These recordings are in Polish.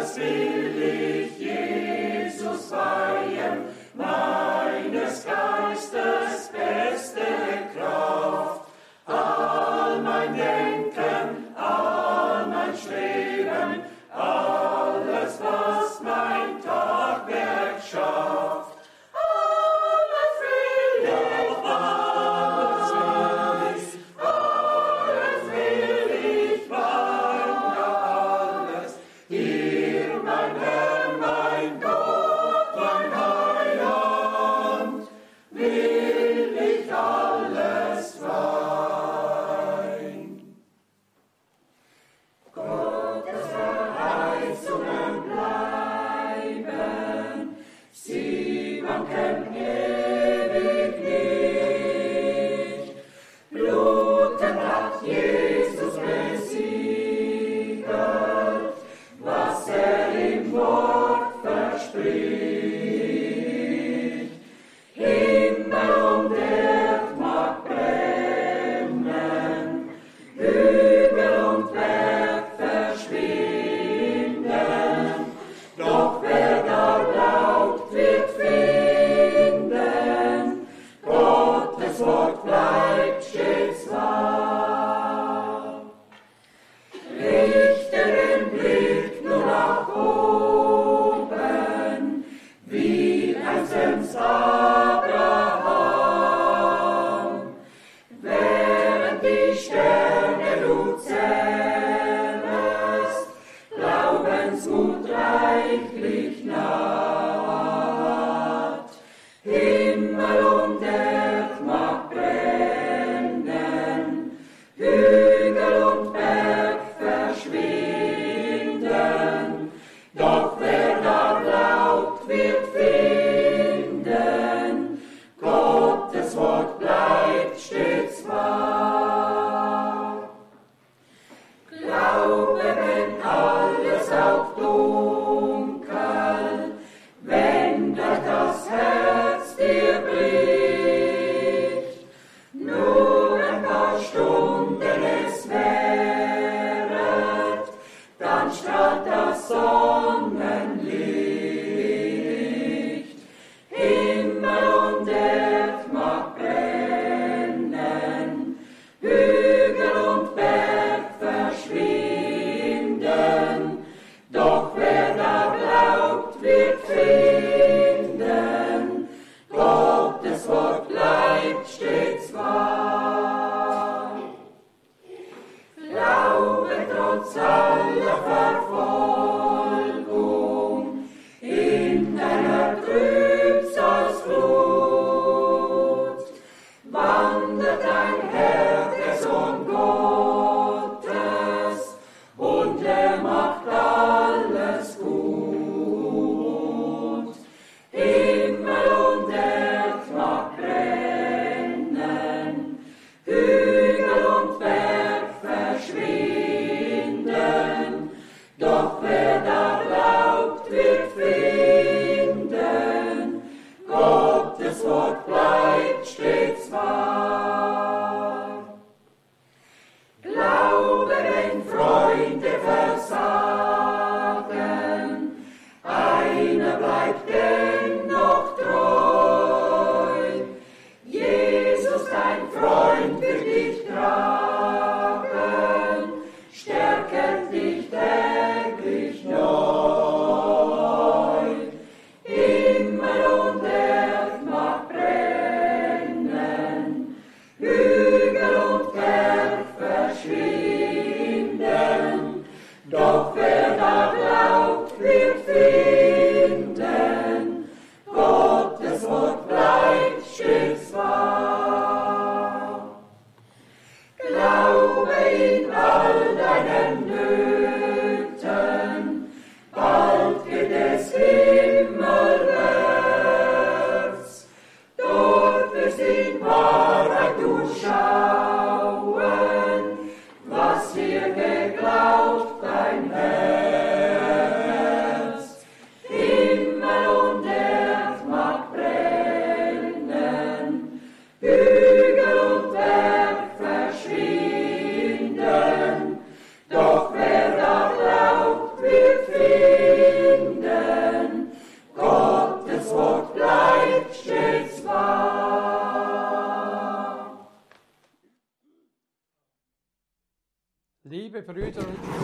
das will ich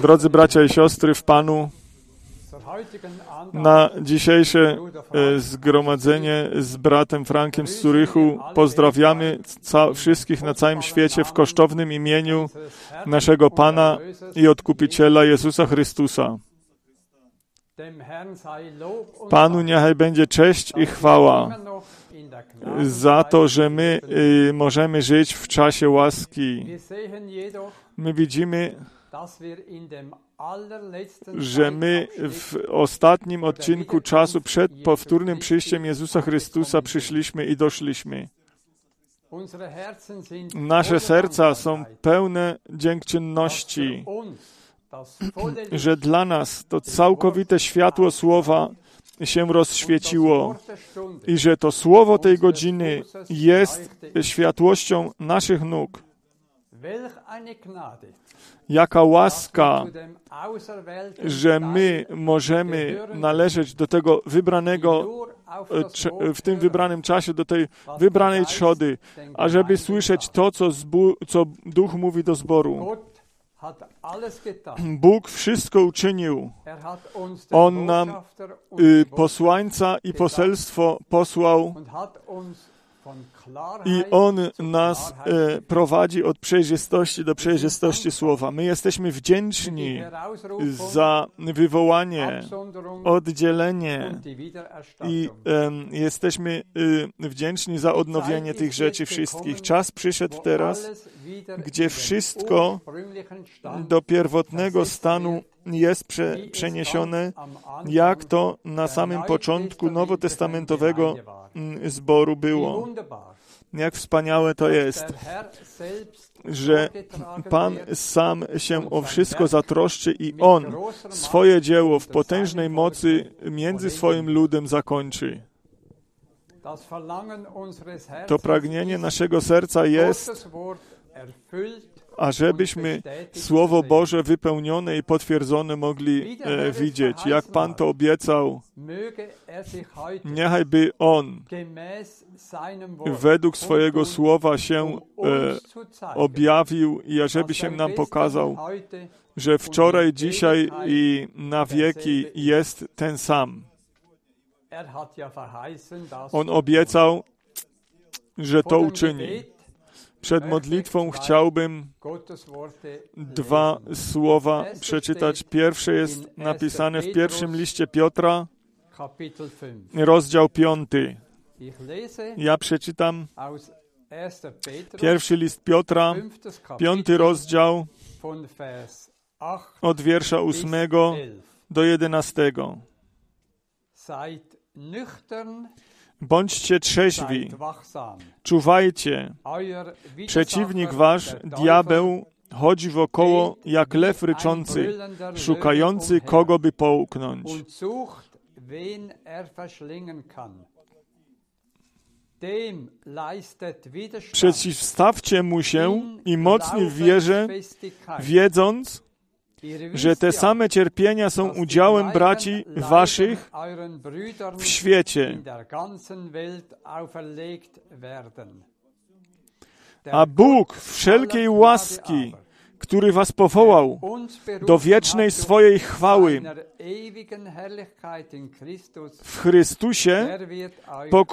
Drodzy bracia i siostry w Panu, na dzisiejsze e, zgromadzenie z bratem Frankiem z Zurychu pozdrawiamy wszystkich na całym świecie w kosztownym imieniu naszego Pana i Odkupiciela Jezusa Chrystusa. Panu niechaj będzie cześć i chwała za to, że my y, możemy żyć w czasie łaski. My widzimy, że my w ostatnim odcinku czasu przed powtórnym przyjściem Jezusa Chrystusa przyszliśmy i doszliśmy. Nasze serca są pełne dziękczynności, że dla nas to całkowite światło słowa się rozświeciło. I że to słowo tej godziny jest światłością naszych nóg. Jaka łaska, że my możemy należeć do tego wybranego, w tym wybranym czasie, do tej wybranej trzody, ażeby słyszeć to, co, zbu, co Duch mówi do zboru. Bóg wszystko uczynił. On nam y, posłańca i poselstwo posłał i On nas e, prowadzi od przejrzystości do przejrzystości słowa. My jesteśmy wdzięczni za wywołanie, oddzielenie i e, jesteśmy e, wdzięczni za odnowienie tych rzeczy wszystkich. Czas przyszedł teraz, gdzie wszystko do pierwotnego stanu jest prze, przeniesione, jak to na samym początku nowotestamentowego mm, zboru było. Jak wspaniałe to jest, że Pan sam się o wszystko zatroszczy i On swoje dzieło w potężnej mocy między swoim ludem zakończy. To pragnienie naszego serca jest, ażebyśmy Słowo Boże wypełnione i potwierdzone mogli e, widzieć. Jak Pan to obiecał, niechaj On według swojego Słowa się e, objawił i ażeby się nam pokazał, że wczoraj, dzisiaj i na wieki jest ten sam. On obiecał, że to uczyni. Przed modlitwą chciałbym dwa słowa przeczytać. Pierwsze jest napisane w pierwszym liście Piotra, rozdział piąty. Ja przeczytam pierwszy list Piotra, piąty rozdział od wiersza ósmego do jedenastego. Bądźcie trzeźwi, czuwajcie. Przeciwnik wasz, diabeł, chodzi wokoło jak lew ryczący, szukający kogo by połknąć. Przeciwstawcie mu się i mocni w wierze, wiedząc, że te same cierpienia są udziałem braci waszych w świecie. A Bóg wszelkiej łaski, który was powołał do wiecznej swojej chwały w Chrystusie po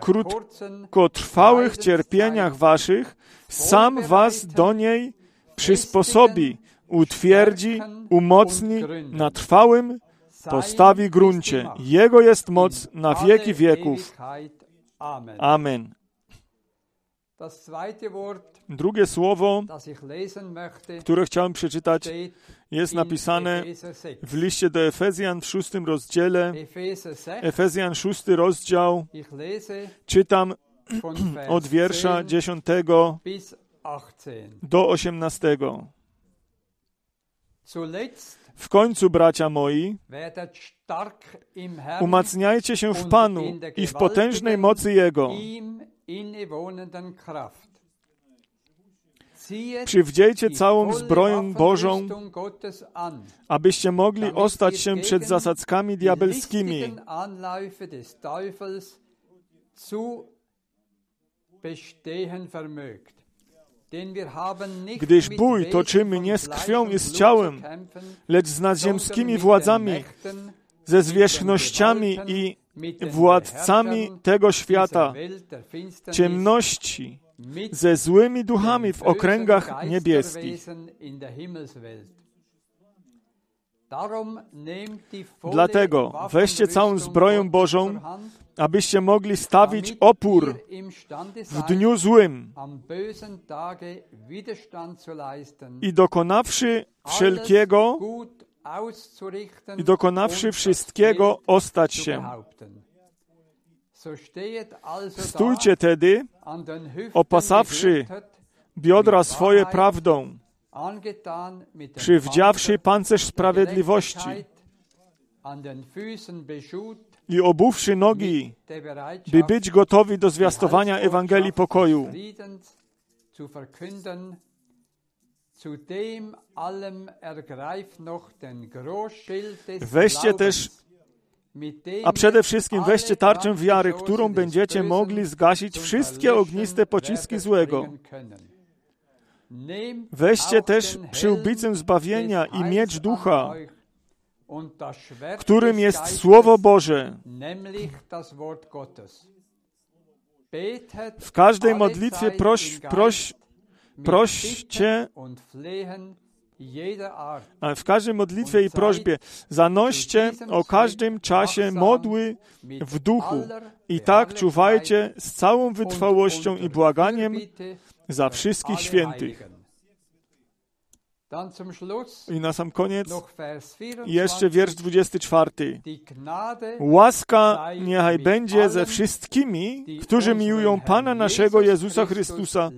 krótkotrwałych cierpieniach waszych sam was do niej przysposobi, utwierdzi, umocni na trwałym, postawi gruncie. Jego jest moc na wieki wieków. Amen. Drugie słowo, które chciałem przeczytać, jest napisane w liście do Efezjan w szóstym rozdziale. Efezjan szósty rozdział. Czytam od wiersza dziesiątego do osiemnastego. W końcu, bracia moi, umacniajcie się w Panu i w potężnej mocy Jego. Przywdziejcie całą zbroję Bożą, abyście mogli ostać się przed zasadzkami diabelskimi. bestehen vermögt. Gdyż bój toczymy nie z krwią i z ciałem, lecz z nadziemskimi władzami, ze zwierzchnościami i władcami tego świata, ciemności, ze złymi duchami w okręgach niebieskich. Dlatego weźcie całą zbroję Bożą, abyście mogli stawić opór w dniu złym. i dokonawszy wszelkiego i dokonawszy wszystkiego ostać się. Stójcie tedy, opasawszy biodra swoje prawdą, przywdziawszy pancerz sprawiedliwości i obuwszy nogi, by być gotowi do zwiastowania Ewangelii pokoju. Weźcie też, a przede wszystkim weźcie tarczę wiary, którą będziecie mogli zgasić wszystkie ogniste pociski złego. Weźcie też przyłbicę zbawienia i miecz ducha, którym jest Słowo Boże. W każdej modlitwie proś, proś, proście, w każdej modlitwie i prośbie zanoście o każdym czasie modły w duchu i tak czuwajcie z całą wytrwałością i błaganiem za wszystkich świętych. I na sam koniec jeszcze wiersz 24. Łaska niechaj będzie ze wszystkimi, którzy miłują Pana naszego Jezusa Chrystusa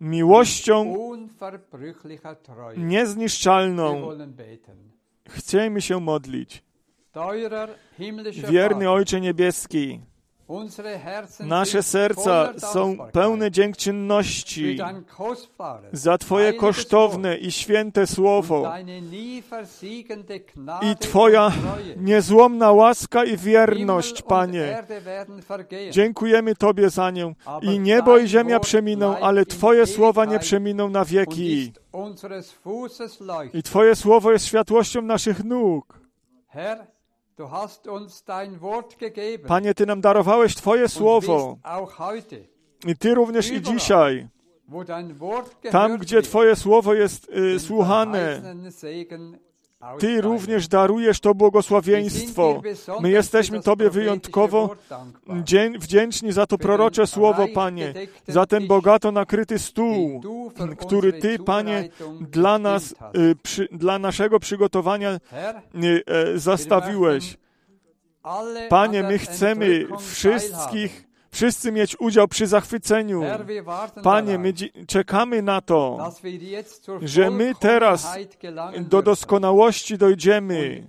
miłością niezniszczalną. Chcemy się modlić. Wierny Ojcze Niebieski, Nasze serca są pełne dziękczynności za Twoje kosztowne i święte słowo i Twoja niezłomna łaska i wierność, Panie. Dziękujemy Tobie za nią. I niebo i ziemia przeminą, ale Twoje słowa nie przeminą na wieki. I Twoje słowo jest światłością naszych nóg. Panie, Ty nam darowałeś Twoje słowo. I Ty również i dzisiaj, tam gdzie Twoje słowo jest y, słuchane, ty również darujesz to błogosławieństwo. My jesteśmy Tobie wyjątkowo wdzięczni za to prorocze słowo, Panie, za ten bogato nakryty stół, który Ty, Panie, dla nas, y, dla naszego przygotowania y, e, zastawiłeś. Panie, my chcemy wszystkich wszyscy mieć udział przy zachwyceniu. Panie, my czekamy na to, że my teraz do doskonałości dojdziemy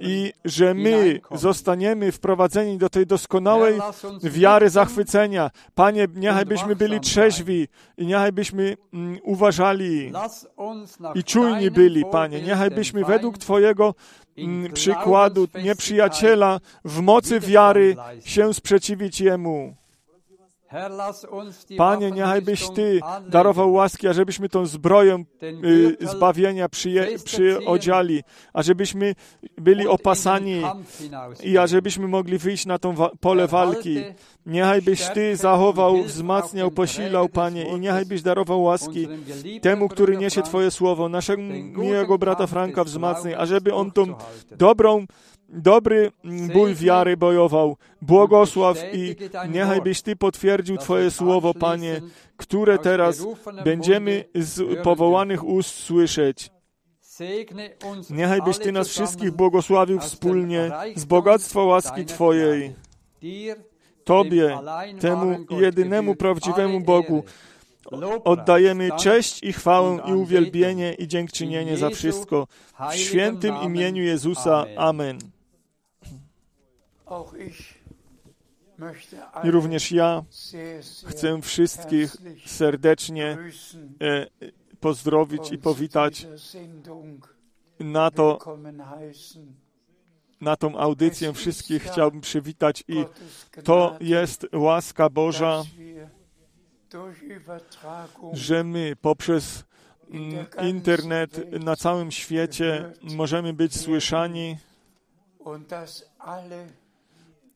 i że my zostaniemy wprowadzeni do tej doskonałej wiary zachwycenia. Panie, niechaj byśmy byli trzeźwi i niechaj byśmy mm, uważali i czujni byli, Panie. Niechaj byśmy według Twojego przykładu nieprzyjaciela w mocy wiary się sprzeciwić Jemu. Panie, niechaj byś Ty darował łaski, ażebyśmy tą zbroję y, zbawienia przyje, przyodziali, ażebyśmy byli opasani i ażebyśmy mogli wyjść na to pole walki. Niechaj byś Ty zachował, wzmacniał, posilał, Panie, i niechaj byś darował łaski temu, który niesie Twoje słowo, naszego miłego brata Franka wzmacnij, ażeby on tą dobrą dobry bój wiary bojował. Błogosław i niechaj byś Ty potwierdził Twoje słowo, Panie, które teraz będziemy z powołanych ust słyszeć. Niechaj byś Ty nas wszystkich błogosławił wspólnie z bogactwa łaski Twojej. Tobie, temu jedynemu prawdziwemu Bogu, oddajemy cześć i chwałę i uwielbienie i dziękczynienie za wszystko. W świętym imieniu Jezusa. Amen. I również ja chcę wszystkich serdecznie e, pozdrowić i powitać na to, na tą audycję. Wszystkich chciałbym przywitać i to jest łaska Boża, że my poprzez internet na całym świecie możemy być słyszani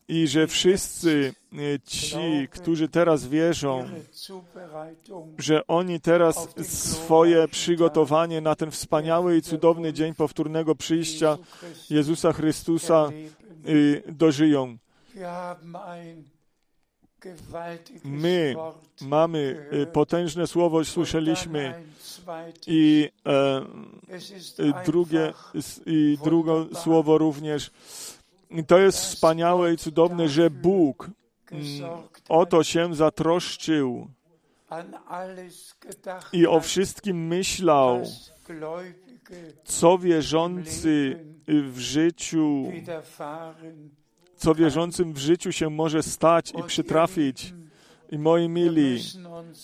i że wszyscy e, ci, którzy teraz wierzą, że oni teraz swoje przygotowanie na ten wspaniały i cudowny dzień powtórnego przyjścia Jezusa Chrystusa y, dożyją. My mamy y, potężne słowo, słyszeliśmy i e, drugie, i drugie słowo również. To jest wspaniałe i cudowne, że Bóg mm, o to się zatroszczył i o wszystkim myślał, co wierzący w życiu, co wierzącym w życiu się może stać i przytrafić. I moi mili,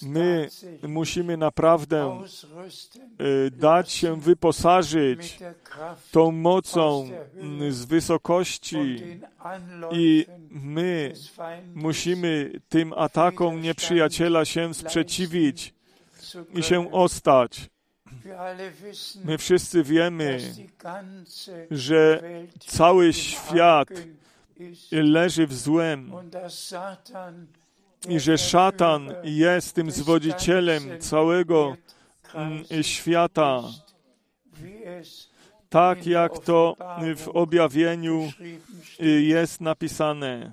my musimy naprawdę y, dać się wyposażyć tą mocą mm, z wysokości i my musimy tym atakom nieprzyjaciela się sprzeciwić i się ostać. My wszyscy wiemy, że cały świat leży w złem i że szatan jest tym zwodzicielem całego mm, świata, tak jak to w objawieniu y, jest napisane.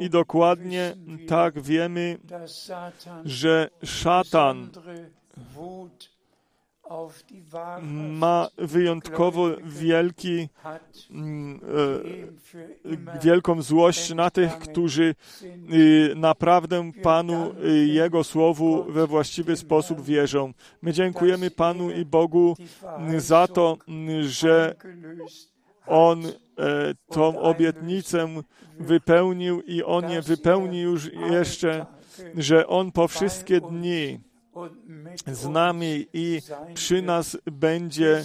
I dokładnie tak wiemy, że szatan ma wyjątkowo wielki, mm, e, wielką złość na tych, którzy y, naprawdę Panu y, Jego Słowu we właściwy sposób wierzą. My dziękujemy Panu i Bogu za to, że On e, tą obietnicę wypełnił i On je wypełni już jeszcze, że On po wszystkie dni z nami i przy nas będzie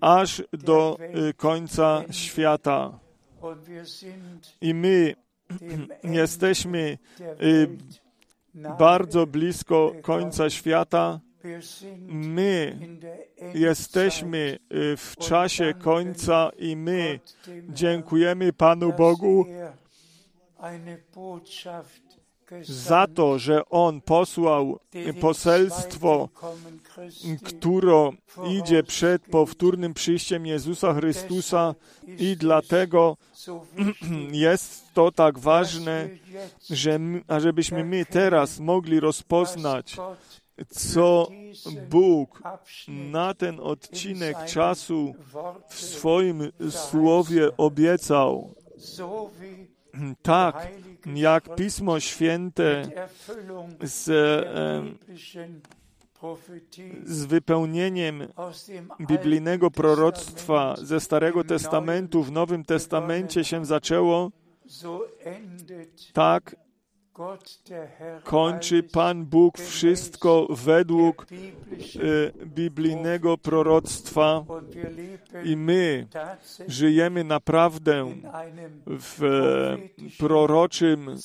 aż do y, końca świata. I my jesteśmy y, bardzo blisko końca świata. My jesteśmy y, w czasie końca i my dziękujemy Panu Bogu za to, że On posłał poselstwo, które idzie przed powtórnym przyjściem Jezusa Chrystusa i dlatego jest to tak ważne, że, ażebyśmy my teraz mogli rozpoznać, co Bóg na ten odcinek czasu w swoim słowie obiecał. Tak, jak Pismo Święte z, z wypełnieniem biblijnego proroctwa ze Starego Testamentu w Nowym Testamencie się zaczęło, tak kończy Pan Bóg wszystko według e, biblijnego proroctwa i my żyjemy naprawdę w e, proroczym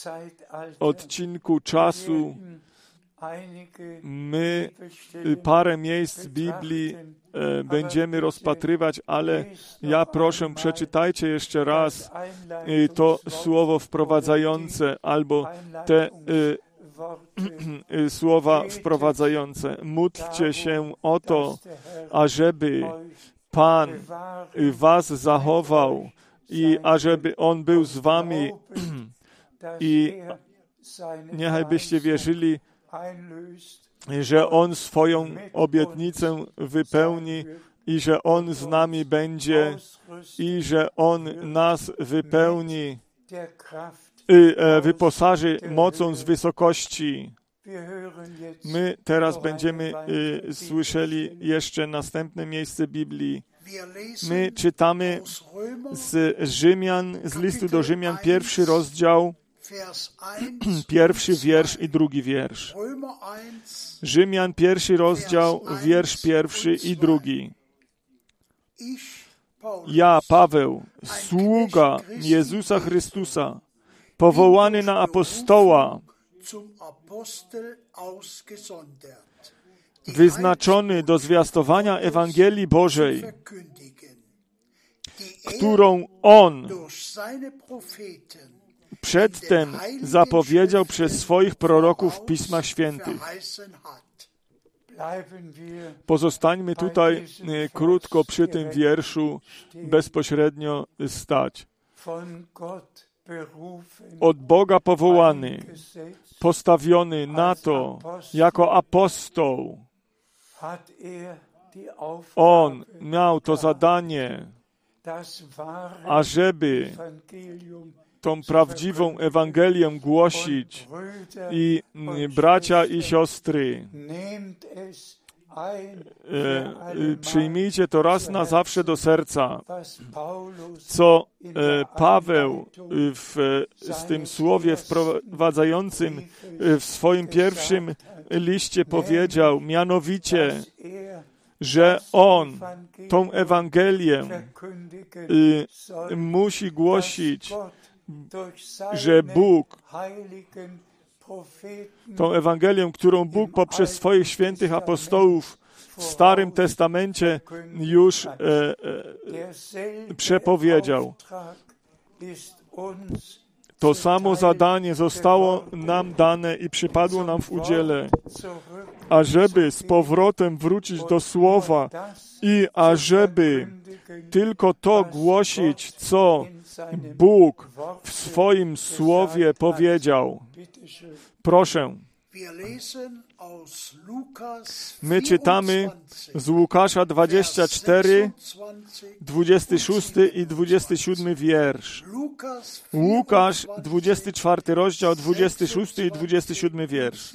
odcinku czasu. My parę miejsc Biblii będziemy rozpatrywać, ale ja proszę, przeczytajcie jeszcze raz to słowo wprowadzające albo te słowa wprowadzające. Módlcie się o to, ażeby Pan was zachował i ażeby On był z wami i niechaj byście wierzyli, że On swoją obietnicę wypełni i że On z nami będzie i że On nas wypełni e, wyposaży mocą z wysokości. My teraz będziemy y, słyszeli jeszcze następne miejsce Biblii. My czytamy z Rzymian, z listu do Rzymian, pierwszy rozdział, pierwszy wiersz i drugi wiersz. Rzymian, pierwszy rozdział, wiersz pierwszy i drugi. Ja, Paweł, sługa Jezusa Chrystusa, powołany na apostoła, wyznaczony do zwiastowania Ewangelii Bożej, którą On przedtem zapowiedział przez swoich proroków w Pismach Świętych. Pozostańmy tutaj e, krótko przy tym wierszu bezpośrednio stać. Od Boga powołany, postawiony na to jako apostoł, on miał to zadanie, ażeby tą prawdziwą Ewangelię głosić i bracia i siostry, e, e, przyjmijcie to raz na zawsze do serca, co e, Paweł w, z tym słowie wprowadzającym w swoim pierwszym liście powiedział, mianowicie, że on tą Ewangelię musi głosić że Bóg tą Ewangelię, którą Bóg poprzez swoich świętych apostołów w Starym Testamencie już e, e, przepowiedział. To samo zadanie zostało nam dane i przypadło nam w udziale, ażeby z powrotem wrócić do Słowa i ażeby tylko to głosić, co Bóg w swoim słowie powiedział. Proszę. My czytamy z Łukasza 24, 26 i 27 wiersz. Łukasz 24 rozdział, 26 i 27 wiersz.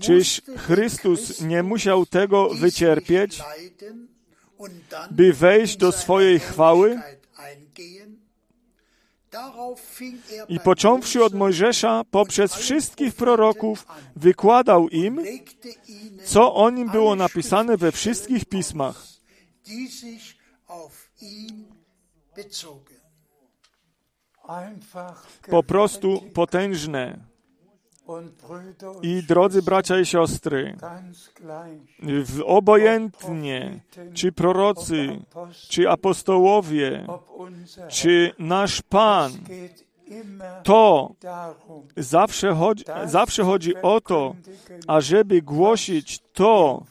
Czyż Chrystus nie musiał tego wycierpieć, by wejść do swojej chwały? I począwszy od Mojżesza, poprzez wszystkich proroków, wykładał im, co o nim było napisane we wszystkich pismach. Po prostu potężne. I drodzy bracia i siostry, obojętnie, czy prorocy, czy apostołowie, czy nasz Pan, to zawsze chodzi, zawsze chodzi o to, ażeby głosić to,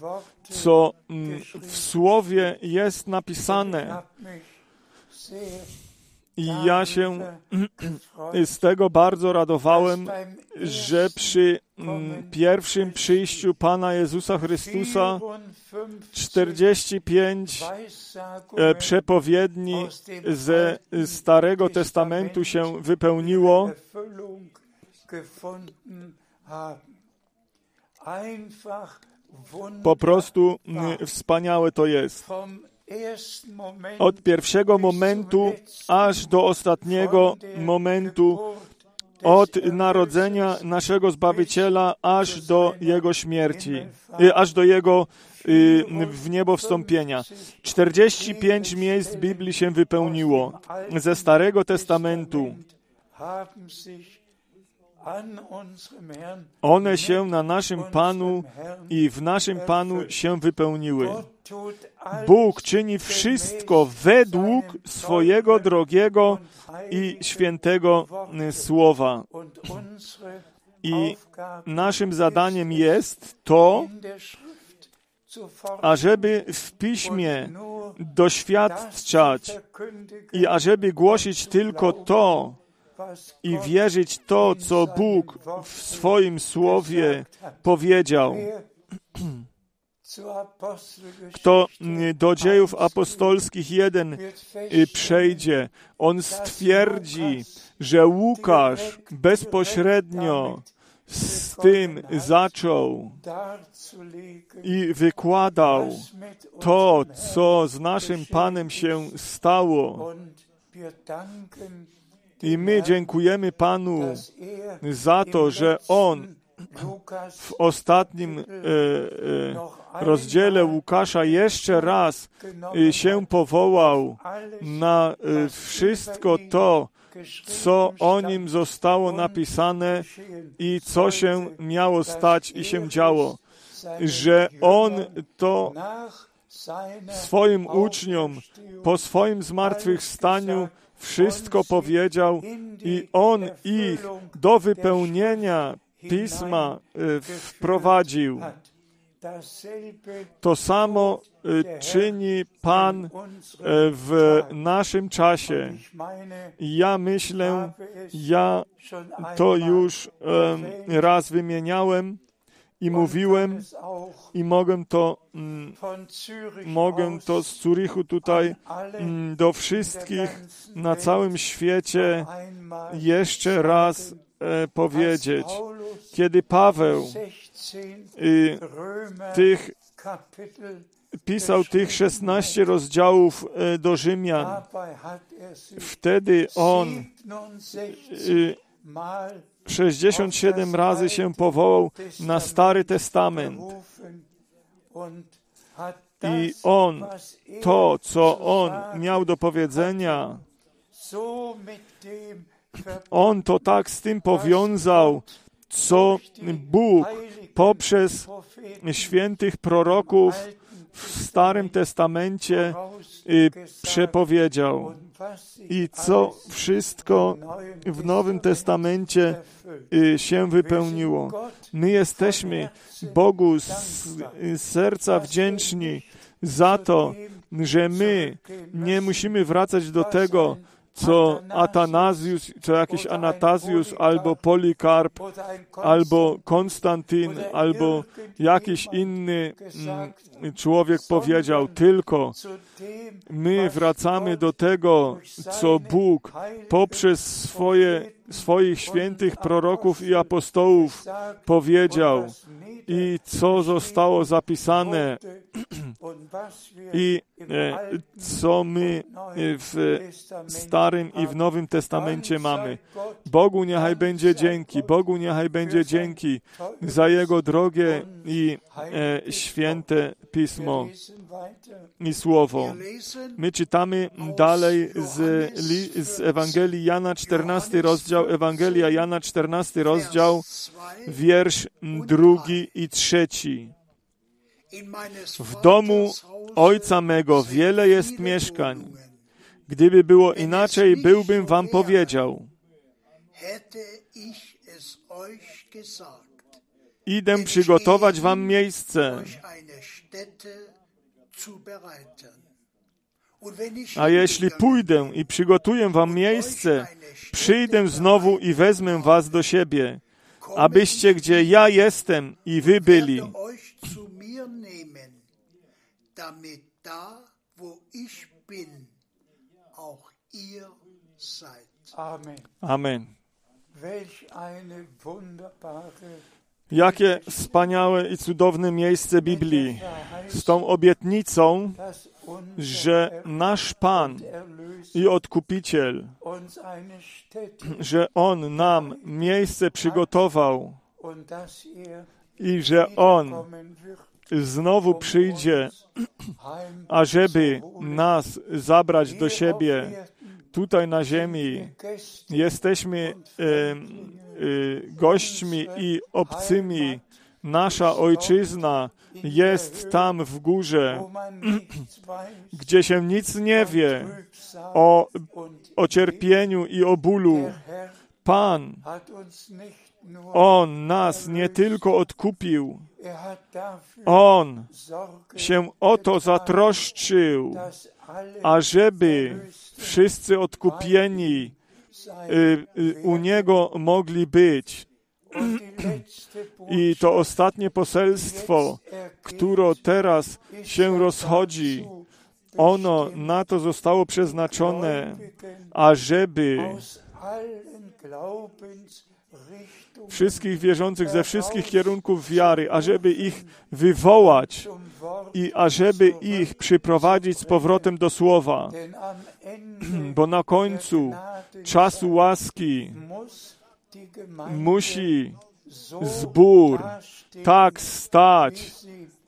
co mm, w Słowie jest napisane. I ja się z tego bardzo radowałem, że przy mm, pierwszym przyjściu Pana Jezusa Chrystusa 45 e, przepowiedni ze Starego Testamentu się wypełniło. Po prostu mm, wspaniałe to jest od pierwszego momentu aż do ostatniego momentu, od narodzenia naszego Zbawiciela aż do Jego śmierci, y, aż do Jego y, w niebo wstąpienia. 45 miejsc Biblii się wypełniło ze Starego Testamentu. One się na naszym Panu i w naszym Panu się wypełniły. Bóg czyni wszystko według swojego drogiego i świętego słowa. I naszym zadaniem jest to, ażeby w piśmie doświadczać i ażeby głosić tylko to, i wierzyć to, co Bóg w swoim słowie powiedział. Kto do dziejów apostolskich jeden y, przejdzie, on stwierdzi, że Łukasz bezpośrednio z tym zaczął i wykładał to, co z naszym Panem się stało. I my dziękujemy Panu za to, że On w ostatnim e, e, rozdziale Łukasza jeszcze raz e, się powołał na e, wszystko to, co o nim zostało napisane i co się miało stać i się działo, że on to swoim uczniom po swoim zmartwychwstaniu wszystko powiedział i On ich do wypełnienia Pisma e, wprowadził. To samo e, czyni Pan e, w naszym czasie. Ja myślę, ja to już raz wymieniałem i mówiłem i mogę to, mm, mogę to z Zurichu tutaj mm, do wszystkich na całym świecie jeszcze raz e, powiedzieć. Kiedy Paweł y, tych pisał tych 16 rozdziałów e, do Rzymian, wtedy on y, 67 razy się powołał na Stary Testament. I on, to, co on miał do powiedzenia, on to tak z tym powiązał, co Bóg poprzez świętych proroków w Starym Testamencie y, przepowiedział i co wszystko w Nowym Testamencie y, się wypełniło. My jesteśmy Bogu z serca wdzięczni za to, że my nie musimy wracać do tego, co Atanazjus, co jakiś Anatazjus, albo Polikarp, albo Konstantyn, albo jakiś inny mm, człowiek powiedział, tylko my wracamy do tego, co Bóg poprzez swoje, swoich świętych proroków i apostołów powiedział i co zostało zapisane i e, co my w Starym i w Nowym Testamencie mamy. Bogu niechaj będzie dzięki, Bogu niechaj będzie dzięki za Jego drogie i e, święte Pismo i Słowo. My czytamy dalej z, z Ewangelii Jana 14 rozdział, Ewangelia Jana 14 rozdział, wiersz drugi i trzeci. W domu Ojca mego wiele jest mieszkań. Gdyby było inaczej, byłbym wam powiedział. Idę przygotować wam miejsce. A jeśli pójdę i przygotuję wam miejsce, przyjdę znowu i wezmę was do siebie, abyście gdzie ja jestem i wy byli. Amen. Jakie wspaniałe i cudowne miejsce Biblii z tą obietnicą, że nasz Pan i Odkupiciel, że On nam miejsce przygotował i że On znowu przyjdzie, ażeby nas zabrać do siebie tutaj na ziemi. Jesteśmy e, e, gośćmi i obcymi. Nasza ojczyzna jest tam w górze, gdzie się nic nie wie o, o cierpieniu i o bólu. Pan, On nas nie tylko odkupił, On się o to zatroszczył, ażeby wszyscy odkupieni y, y, u Niego mogli być. I to ostatnie poselstwo, które teraz się rozchodzi, ono na to zostało przeznaczone, ażeby wszystkich wierzących ze wszystkich kierunków wiary, ażeby ich wywołać i ażeby ich przyprowadzić z powrotem do Słowa. Bo na końcu czasu łaski musi zbór tak stać,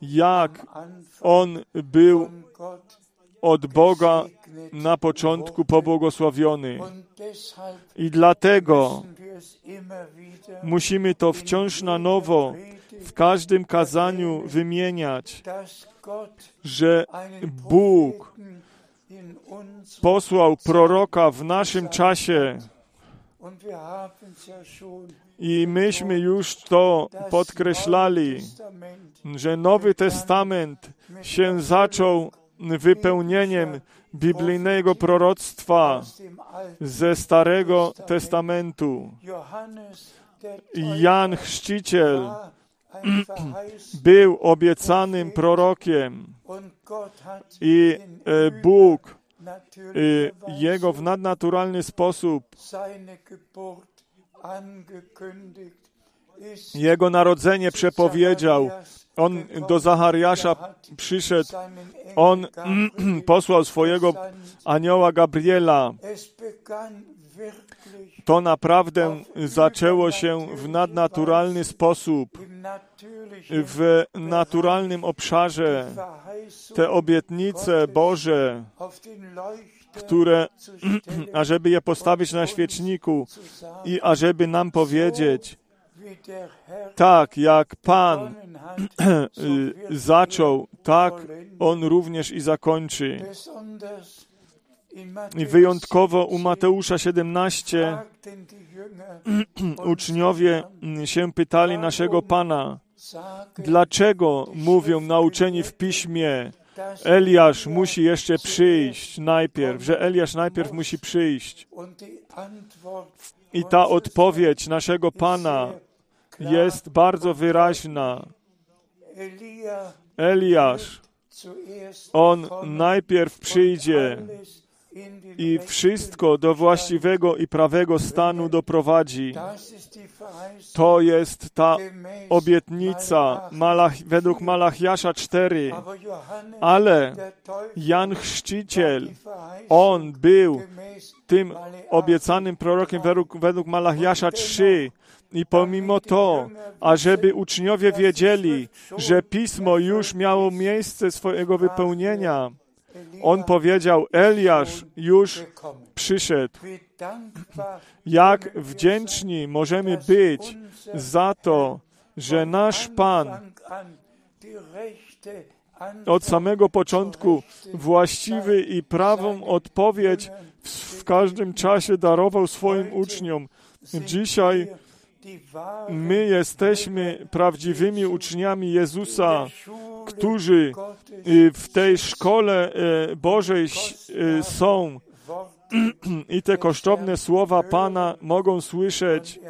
jak on był od Boga na początku pobłogosławiony. I dlatego musimy to wciąż na nowo w każdym kazaniu wymieniać, że Bóg posłał proroka w naszym czasie. I myśmy już to podkreślali, że Nowy Testament się zaczął wypełnieniem biblijnego proroctwa ze Starego Testamentu. Jan Chrzciciel był obiecanym prorokiem i e, Bóg jego w nadnaturalny sposób jego narodzenie przepowiedział. On do Zachariasza przyszedł, on posłał swojego anioła Gabriela. To naprawdę zaczęło się w nadnaturalny sposób, w naturalnym obszarze. Te obietnice Boże, które, ażeby je postawić na świeczniku i ażeby nam powiedzieć, tak jak Pan zaczął, tak On również i zakończy. I wyjątkowo u Mateusza 17 uczniowie się pytali naszego Pana, dlaczego mówią nauczeni w piśmie, Eliasz musi jeszcze przyjść najpierw, że Eliasz najpierw musi przyjść. I ta odpowiedź naszego Pana jest bardzo wyraźna. Eliasz, on najpierw przyjdzie i wszystko do właściwego i prawego stanu doprowadzi. To jest ta obietnica Malach, według Malachiasza 4. Ale Jan Chrzciciel, on był tym obiecanym prorokiem według, według Malachiasza 3. I pomimo to, ażeby uczniowie wiedzieli, że Pismo już miało miejsce swojego wypełnienia, on powiedział, Eliasz już przyszedł. Jak wdzięczni możemy być za to, że nasz Pan od samego początku właściwy i prawą odpowiedź w każdym czasie darował swoim uczniom. Dzisiaj my jesteśmy prawdziwymi uczniami Jezusa, którzy y, w tej szkole y, Bożej y, są. I te kosztowne słowa Pana mogą słyszeć.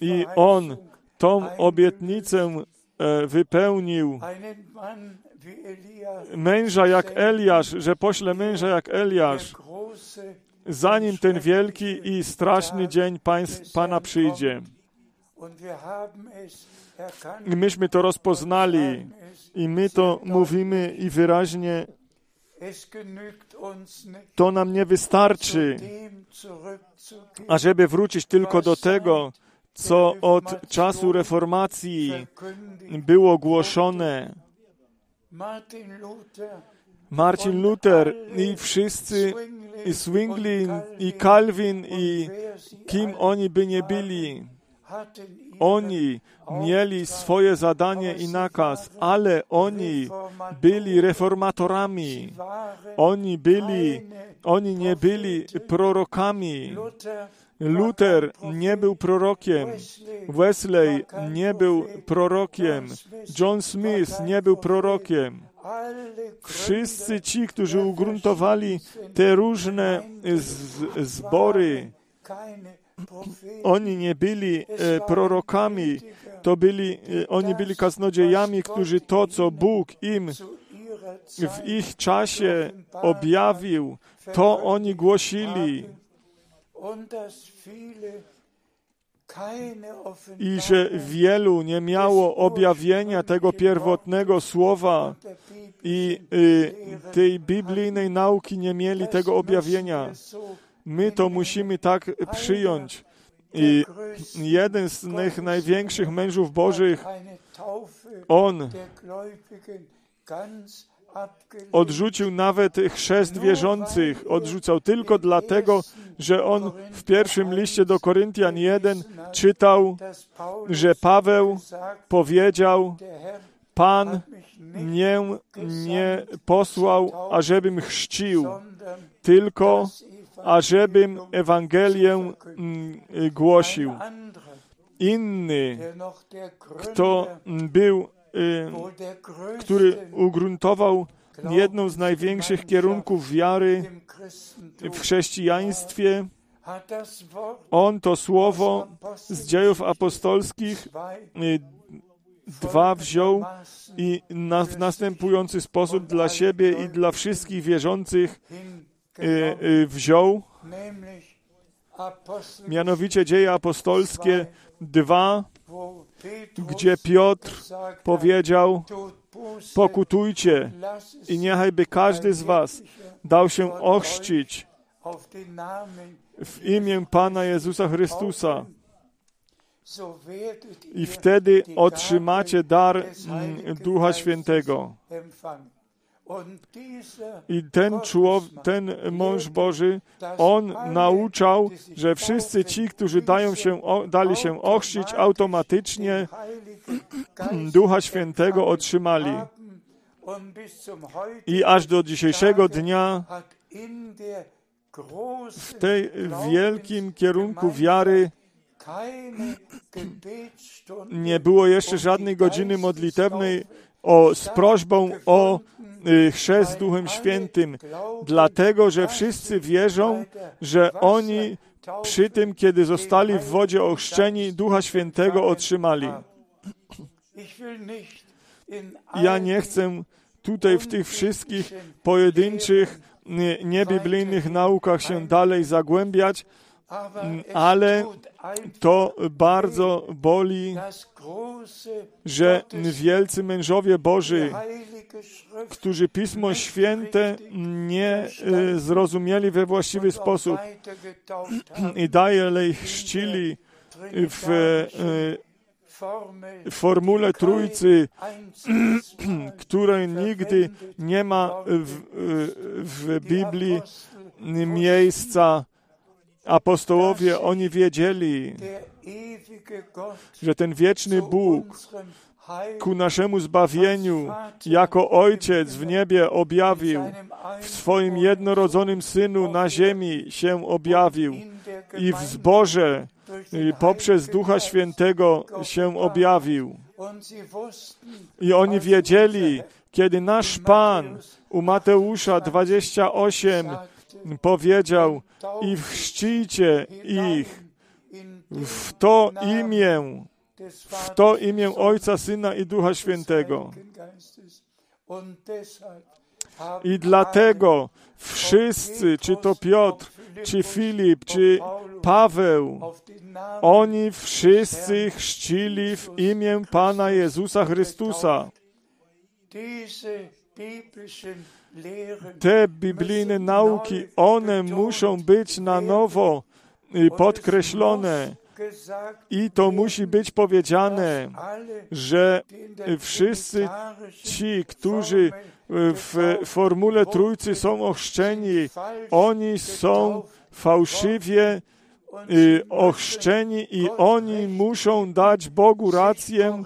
I On tą obietnicę wypełnił. Męża jak Eliasz, że pośle męża jak Eliasz, zanim ten wielki i straszny dzień Pana przyjdzie. I myśmy to rozpoznali. I my to mówimy i wyraźnie to nam nie wystarczy, ażeby wrócić tylko do tego, co od czasu reformacji było głoszone. Martin Luther i wszyscy, i Swinglin, i Calvin, i kim oni by nie byli oni mieli swoje zadanie i nakaz, ale oni byli reformatorami. Oni byli, oni nie byli prorokami. Luther nie był prorokiem, Wesley nie był prorokiem, John Smith nie był prorokiem. Wszyscy ci, którzy ugruntowali te różne zbory, oni nie byli e, prorokami, to byli, e, oni byli kaznodziejami, którzy to, co Bóg im w ich czasie objawił, to oni głosili. I że wielu nie miało objawienia tego pierwotnego słowa i y, tej biblijnej nauki nie mieli tego objawienia. My to musimy tak przyjąć. I jeden z tych największych mężów Bożych, on odrzucił nawet chrzest wierzących, odrzucał tylko dlatego, że on w pierwszym liście do Koryntian 1 czytał, że Paweł powiedział, Pan mnie nie posłał, ażebym chrzcił, tylko ażebym Ewangelię mm, głosił. Inny, kto był, y, który ugruntował jedną z największych kierunków wiary w chrześcijaństwie, on to słowo z dziejów apostolskich y, dwa wziął i na, w następujący sposób dla siebie i dla wszystkich wierzących y, y, wziął, mianowicie dzieje apostolskie dwa, gdzie Piotr powiedział, pokutujcie i niechajby każdy z was dał się ochrzcić w imię Pana Jezusa Chrystusa. I wtedy otrzymacie dar mm, Ducha Świętego. I ten, człowiek, ten mąż Boży, on nauczał, że wszyscy ci, którzy dają się, dali się ochrzcić, automatycznie Ducha Świętego otrzymali. I aż do dzisiejszego dnia w tej wielkim kierunku wiary nie było jeszcze żadnej godziny modlitewnej o, z prośbą o chrzest Duchem Świętym, dlatego że wszyscy wierzą, że oni przy tym, kiedy zostali w wodzie ochrzczeni, Ducha Świętego otrzymali. Ja nie chcę tutaj w tych wszystkich pojedynczych, niebiblijnych naukach się dalej zagłębiać, ale to bardzo boli, że wielcy mężowie Boży, którzy Pismo Święte nie e, zrozumieli we właściwy sposób i dalej chrzcili w w formule Trójcy, której nigdy nie ma w, w Biblii miejsca. Apostołowie, oni wiedzieli, że ten wieczny Bóg ku naszemu zbawieniu jako Ojciec w niebie objawił, w swoim jednorodzonym Synu na ziemi się objawił i w zborze poprzez Ducha Świętego się objawił. I oni wiedzieli, kiedy nasz Pan u Mateusza 28 powiedział i chrzcijcie ich w to imię, w to imię Ojca, Syna i Ducha Świętego. I dlatego wszyscy, czy to Piotr, czy Filip, czy Paweł, oni wszyscy chrzcili w imię Pana Jezusa Chrystusa. Te biblijne nauki, one muszą być na nowo y, podkreślone. I to musi być powiedziane, że wszyscy ci, którzy w formule Trójcy są ochrzczeni, oni są fałszywie y, ochrzczeni i oni muszą dać Bogu rację,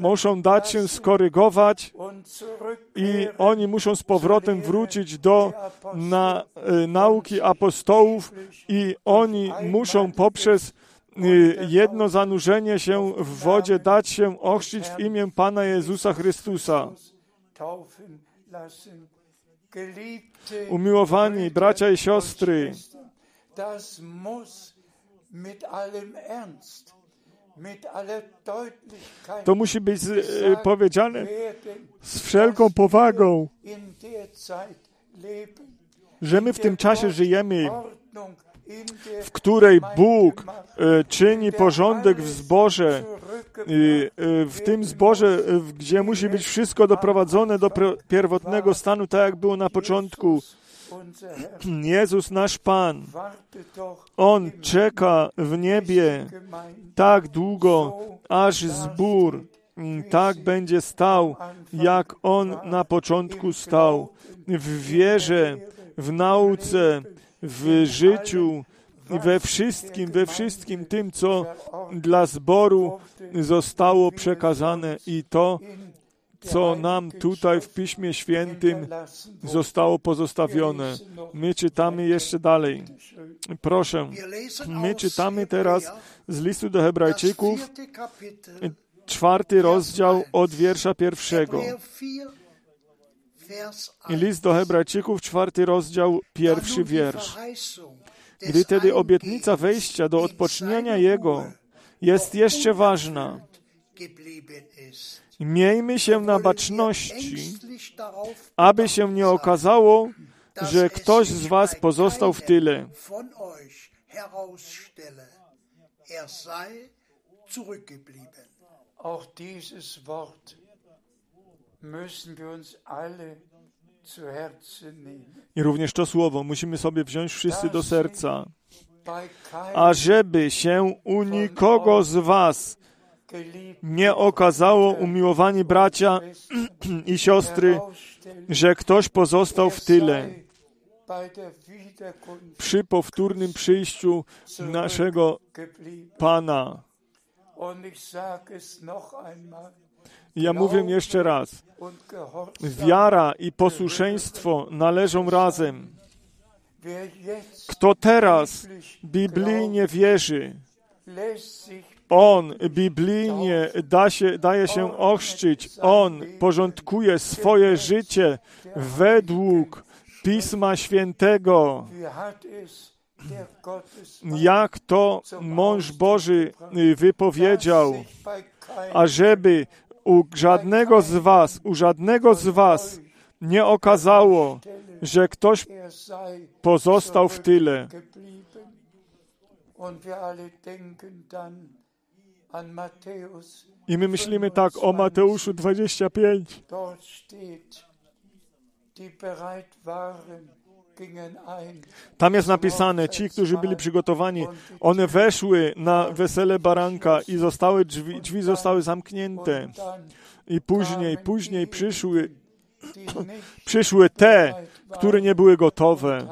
muszą dać się skorygować i oni muszą z powrotem wrócić do na, y, nauki apostołów i oni muszą poprzez y, jedno zanurzenie się w wodzie dać się ochrzcić w imię Pana Jezusa Chrystusa. Umiłowani bracia i siostry, to musi być e, powiedziane z wszelką powagą, że my w tym czasie żyjemy, w której Bóg e, czyni porządek w zborze, e, w tym zborze, gdzie musi być wszystko doprowadzone do pierwotnego stanu, tak jak było na początku. Jezus nasz Pan, On czeka w niebie tak długo, aż zbór tak będzie stał, jak On na początku stał. W wierze, w nauce, w życiu, we wszystkim, we wszystkim tym, co dla zboru zostało przekazane i to co nam tutaj w Piśmie Świętym zostało pozostawione. My czytamy jeszcze dalej. Proszę, my czytamy teraz z listu do Hebrajczyków, czwarty rozdział od wiersza pierwszego. List do Hebrajczyków, czwarty rozdział, pierwszy wiersz. Gdy tedy obietnica wejścia do odpocznienia Jego jest jeszcze ważna, miejmy się na baczności, aby się nie okazało, że ktoś z Was pozostał w tyle. Auch dieses Wort müssen wir uns alle zu Herzen nehmen. I również to słowo musimy sobie wziąć wszyscy do serca, ażeby się u nikogo z Was nie okazało, umiłowani bracia i siostry, że ktoś pozostał w tyle przy powtórnym przyjściu naszego Pana. Ja mówię jeszcze raz. Wiara i posłuszeństwo należą razem. Kto teraz biblijnie wierzy, on biblijnie da się, daje się ochrzcić, on porządkuje swoje życie według Pisma Świętego. Jak to mąż Boży wypowiedział, ażeby u żadnego z was, u żadnego z was nie okazało, że ktoś pozostał w tyle. I my myślimy tak o Mateuszu 25. Tam jest napisane, ci, którzy byli przygotowani, one weszły na wesele baranka i zostały drzwi, drzwi zostały zamknięte. I później, później przyszły, przyszły te, które nie były gotowe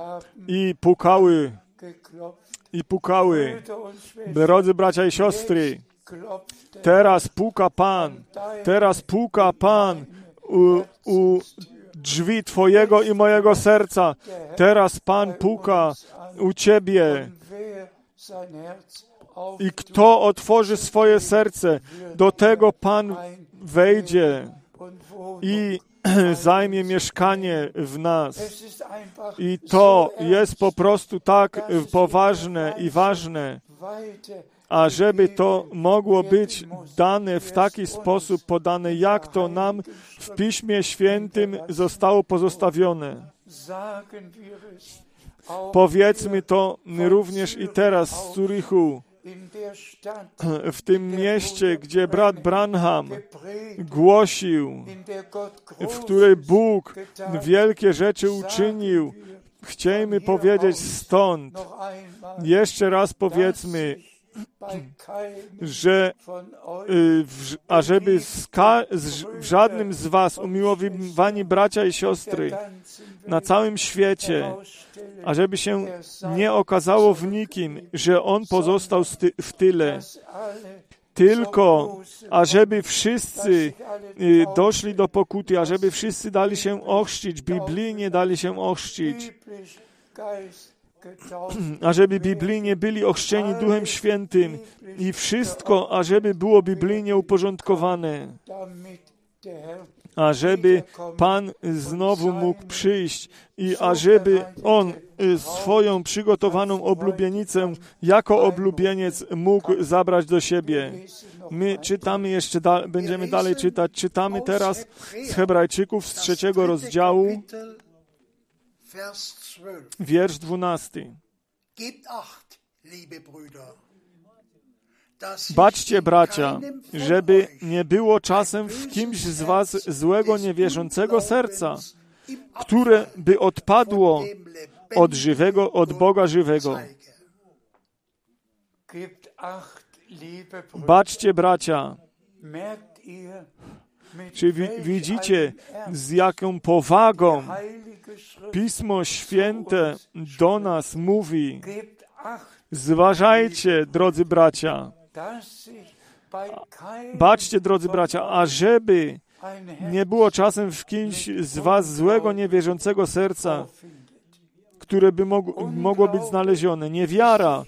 i pukały, i pukały. Drodzy bracia i siostry, teraz puka Pan, teraz puka Pan u, u drzwi Twojego i mojego serca. Teraz Pan puka u Ciebie. I kto otworzy swoje serce, do tego Pan wejdzie i zajmie mieszkanie w nas. I to jest po prostu tak poważne i ważne, a żeby to mogło być dane w taki sposób podane, jak to nam w Piśmie Świętym zostało pozostawione. Powiedzmy to również i teraz z Zurichu, w tym mieście, gdzie brat Branham głosił, w której Bóg wielkie rzeczy uczynił. Chciejmy powiedzieć stąd, jeszcze raz powiedzmy, że y, w, ażeby w żadnym z was umiłowani bracia i siostry na całym świecie, ażeby się nie okazało w nikim, że on pozostał w tyle, tylko ażeby wszyscy y, doszli do pokuty, ażeby wszyscy dali się ochrzcić, biblijnie dali się ochrzcić, ażeby biblijnie byli ochrzczeni Duchem Świętym i wszystko, ażeby było biblijnie uporządkowane, ażeby Pan znowu mógł przyjść i ażeby On swoją przygotowaną oblubienicę jako oblubieniec mógł zabrać do siebie. My czytamy jeszcze, da będziemy dalej czytać. Czytamy teraz z Hebrajczyków z trzeciego rozdziału, wiersz dwunasty. Baczcie, bracia, żeby nie było czasem w kimś z was złego, niewierzącego serca, które by odpadło od żywego, od Boga żywego. Baczcie, bracia. Czy widzicie, z jaką powagą Pismo Święte do nas mówi? Zważajcie, drodzy bracia. Baczcie, drodzy bracia, ażeby nie było czasem w kimś z was złego, niewierzącego serca, które by mogło, być znalezione. Niewiara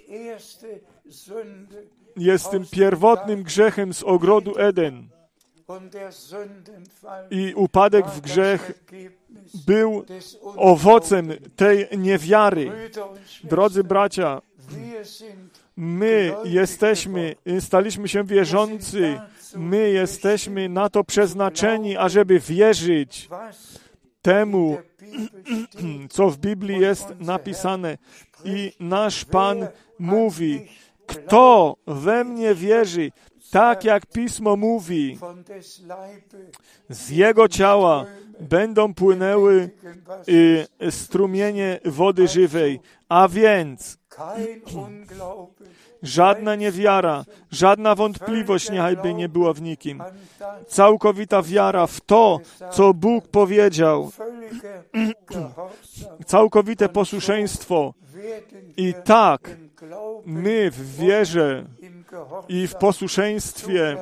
jest tym pierwotnym grzechem z ogrodu Eden. I upadek w grzech był owocem tej niewiary. Drodzy bracia, my jesteśmy, staliśmy się wierzący, my jesteśmy na to przeznaczeni, ażeby wierzyć temu, co w Biblii jest napisane. I nasz Pan mówi, kto we mnie wierzy, tak jak Pismo mówi, z jego ciała będą płynęły strumienie wody żywej. A więc żadna niewiara, żadna wątpliwość niechajby nie była w nikim. Całkowita wiara w to, co Bóg powiedział. Całkowite posłuszeństwo. I tak my w wierze i w posłuszeństwie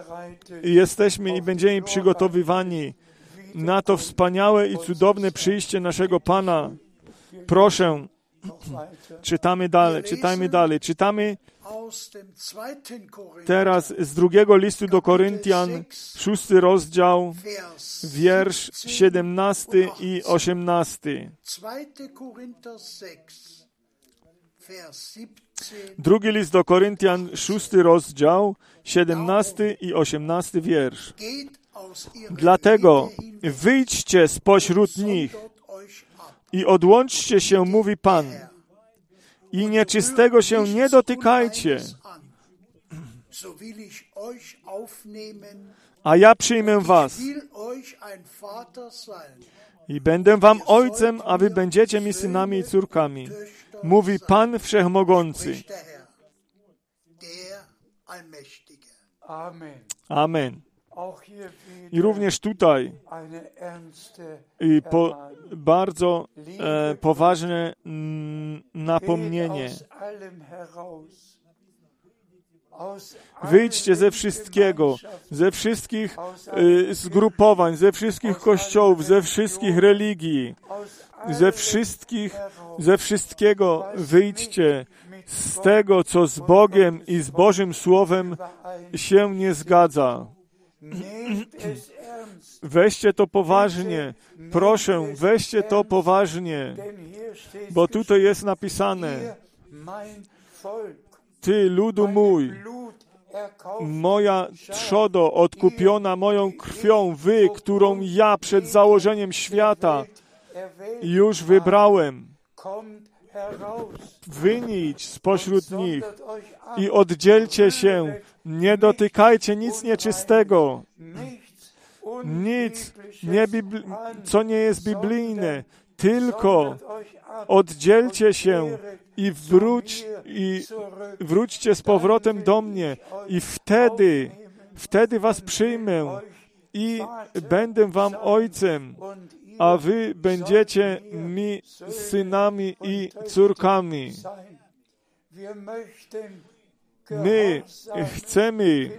jesteśmy i będziemy przygotowywani na to wspaniałe i cudowne przyjście naszego Pana. Proszę, czytamy dalej, czytajmy dalej. Czytamy teraz z drugiego listu do Koryntian, szósty rozdział, wiersz 17 i 18. Drugi list do Koryntian, szósty rozdział, 17 i 18 wiersz. Dlatego wyjdźcie spośród nich i odłączcie się, mówi Pan, i nieczystego się nie dotykajcie, a ja przyjmę was i będę wam ojcem, a wy będziecie mi synami i córkami, mówi Pan Wszechmogący. Amen. I również tutaj i po, bardzo e, poważne mm, napomnienie. Wyjdźcie ze wszystkiego, ze wszystkich y, zgrupowań, ze wszystkich kościołów, ze wszystkich religii, ze wszystkich, ze wszystkiego wyjdźcie z tego, co z Bogiem i z Bożym Słowem się nie zgadza. Weźcie to poważnie. Proszę, weźcie to poważnie, bo tutaj jest napisane: Ty, ludu mój, moja trzodo odkupiona moją krwią, wy, którą ja przed założeniem świata już wybrałem. Wynić spośród nich i oddzielcie się. Nie dotykajcie nic nieczystego. Nic, nie co nie jest biblijne. Tylko oddzielcie się i, wróć, i wróćcie z powrotem do mnie i wtedy, wtedy was przyjmę i będę wam ojcem, a wy będziecie mi synami i córkami. My chcemy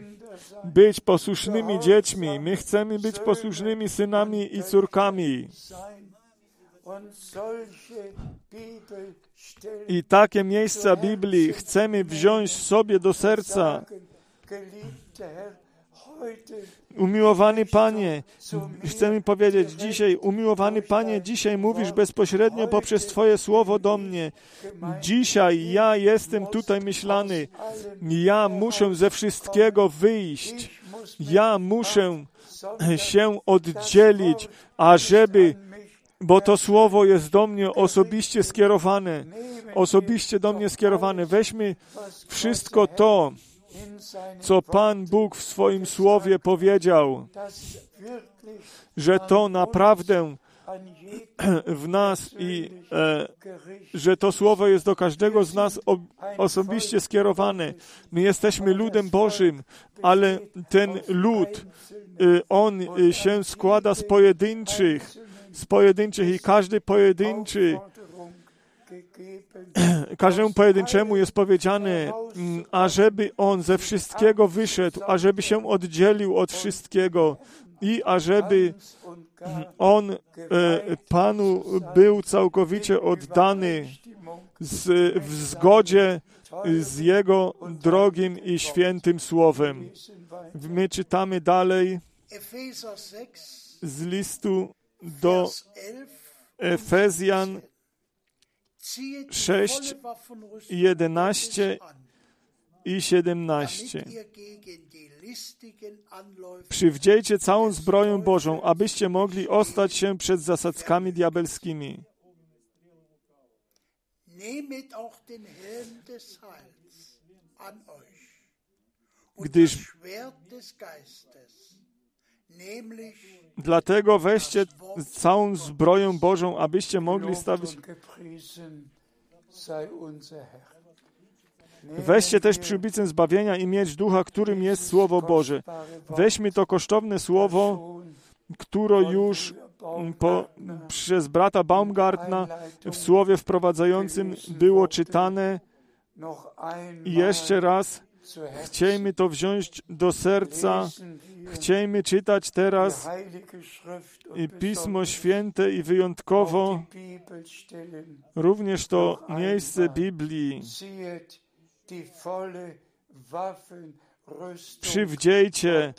być posłusznymi dziećmi, my chcemy być posłusznymi synami i córkami. I takie miejsca Biblii chcemy wziąć sobie do serca. Umiłowany Panie, chcemy powiedzieć dzisiaj, umiłowany Panie, dzisiaj mówisz bezpośrednio poprzez Twoje słowo do mnie. Dzisiaj ja jestem tutaj myślany. Ja muszę ze wszystkiego wyjść. Ja muszę się oddzielić, ażeby bo to słowo jest do mnie osobiście skierowane. Osobiście do mnie skierowane. Weźmy wszystko to, co Pan Bóg w swoim słowie powiedział, że to naprawdę w nas i e, że to słowo jest do każdego z nas o, osobiście skierowane. My jesteśmy ludem Bożym, ale ten lud, y, on y, się składa z pojedynczych, z pojedynczych i każdy pojedynczy każdemu pojedynczemu jest powiedziane, ażeby on ze wszystkiego wyszedł, ażeby się oddzielił od wszystkiego, i ażeby on e, Panu był całkowicie oddany z, w zgodzie z Jego drogim i świętym Słowem. My czytamy dalej z listu do Efezjan 6, 11 i 17. Przywdziejcie całą zbroję Bożą, abyście mogli ostać się przed zasadzkami diabelskimi. Gdyż Dlatego weźcie całą zbroję Bożą, abyście mogli stawić. Weźcie też przybicę zbawienia i mieć ducha, którym jest Słowo Boże. Weźmy to kosztowne Słowo, które już po, przez brata Baumgartna w słowie wprowadzającym było czytane i jeszcze raz chciejmy to wziąć do serca, chciejmy czytać teraz Pismo Święte i wyjątkowo również to miejsce Biblii. Przywdziejcie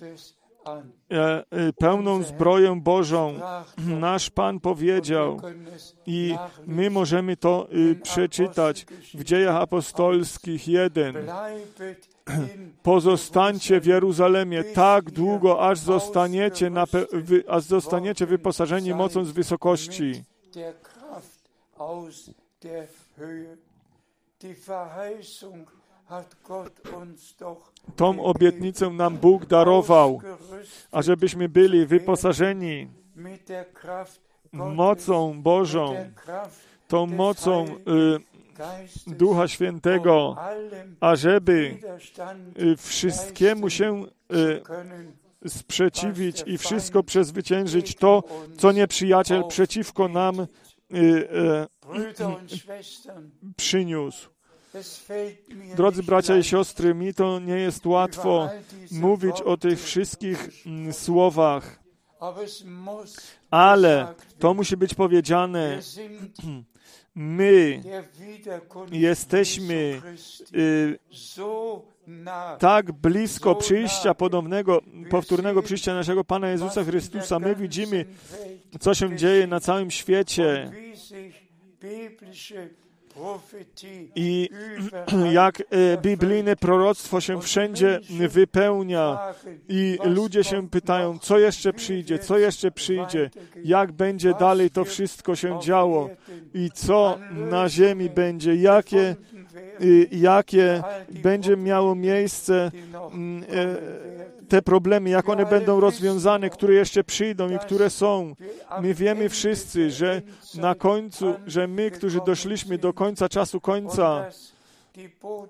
e, e, pełną zbroję Bożą. Nasz Pan powiedział i my możemy to y, przeczytać w Dziejach Apostolskich 1. Pozostańcie w Jeruzalemie tak długo, aż zostaniecie, wy, aż zostaniecie wyposażeni mocą z wysokości. Tą obietnicę nam Bóg darował, ażebyśmy byli wyposażeni mocą Bożą, tą mocą y, Ducha Świętego, ażeby y, wszystkiemu się y, sprzeciwić i wszystko przezwyciężyć to, co nieprzyjaciel przeciwko nam y, przyniósł. Drodzy bracia i siostry, mi to nie jest łatwo mówić o tych wszystkich mm, słowach, ale to musi być powiedziane. My jesteśmy y, tak blisko przyjścia podobnego, powtórnego przyjścia naszego Pana Jezusa Chrystusa. My widzimy, co się dzieje na całym świecie i jak e, biblijne proroctwo się wszędzie wypełnia i ludzie się pytają, co jeszcze przyjdzie, co jeszcze przyjdzie, jak będzie dalej to wszystko się działo i co na ziemi będzie, jakie, jakie będzie miało miejsce mm, e, te problemy, jak one będą rozwiązane, które jeszcze przyjdą i które są. My wiemy wszyscy, że na końcu, że my, którzy doszliśmy do końca czasu końca,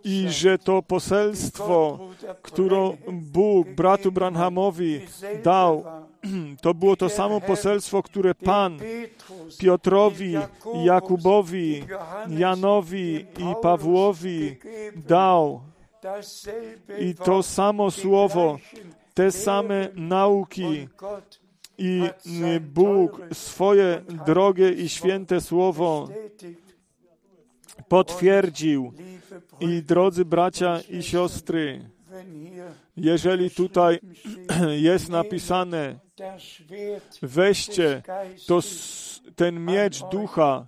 i że to poselstwo, które Bóg bratu Branhamowi dał, to było to samo poselstwo, które Pan Piotrowi, Jakubowi, Janowi i Pawłowi dał. I to samo słowo, te same nauki i Bóg swoje drogie i święte słowo potwierdził. I drodzy bracia i siostry, jeżeli tutaj jest napisane, weźcie to, ten miecz ducha,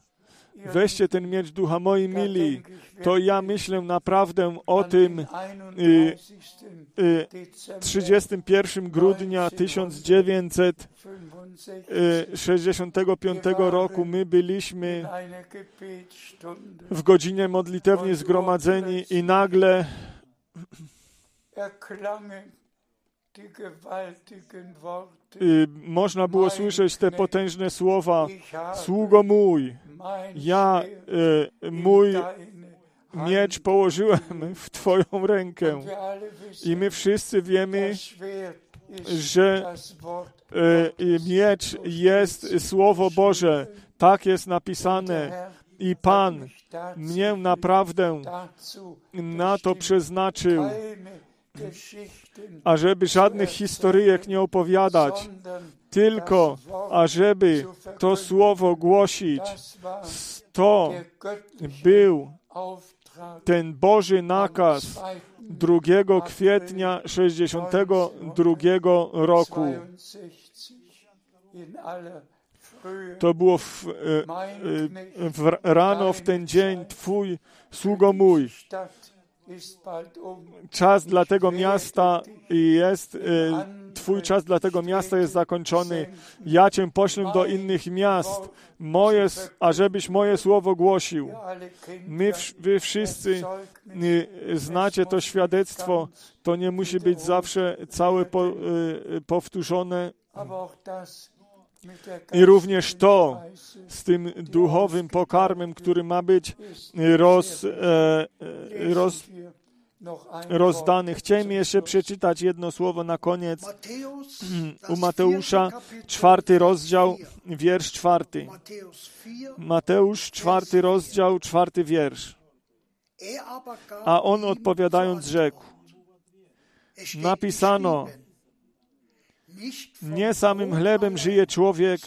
weźcie ten miecz ducha, moi mili, to ja myślę naprawdę o tym y, y, 31 grudnia 1965 roku. My byliśmy w godzinie modlitewnie zgromadzeni i nagle Y, można było słyszeć te potężne słowa: Sługo mój, ja y, mój miecz położyłem w Twoją rękę. I my wszyscy wiemy, że y, miecz jest Słowo Boże. Tak jest napisane. I Pan mnie naprawdę na to przeznaczył ażeby żadnych historyjek nie opowiadać, tylko ażeby to słowo głosić. To był ten Boży nakaz 2 kwietnia 62 roku. To było w, w, rano w ten dzień Twój, sługo mój. Czas dla tego miasta jest, Twój czas dla tego miasta jest zakończony. Ja Cię poślę do innych miast, moje, ażebyś moje słowo głosił. My, wy wszyscy znacie to świadectwo. To nie musi być zawsze całe po, powtórzone. I również to z tym duchowym pokarmem, który ma być roz, e, roz, rozdany. Chciałem jeszcze przeczytać jedno słowo na koniec u Mateusza, czwarty rozdział, wiersz czwarty. Mateusz, czwarty rozdział, czwarty wiersz. A on odpowiadając rzekł, napisano, nie samym chlebem żyje człowiek,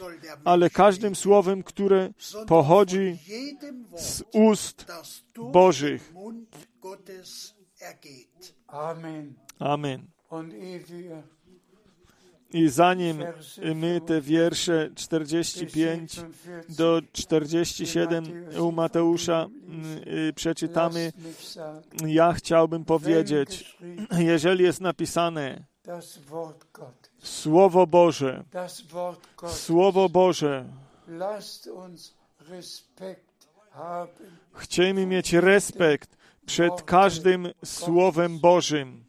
ale każdym słowem, które pochodzi z ust Bożych. Amen. I zanim my te wiersze 45 do 47 u Mateusza przeczytamy, ja chciałbym powiedzieć, jeżeli jest napisane, Słowo Boże, Słowo Boże, chcemy mieć respekt przed każdym Słowem Bożym.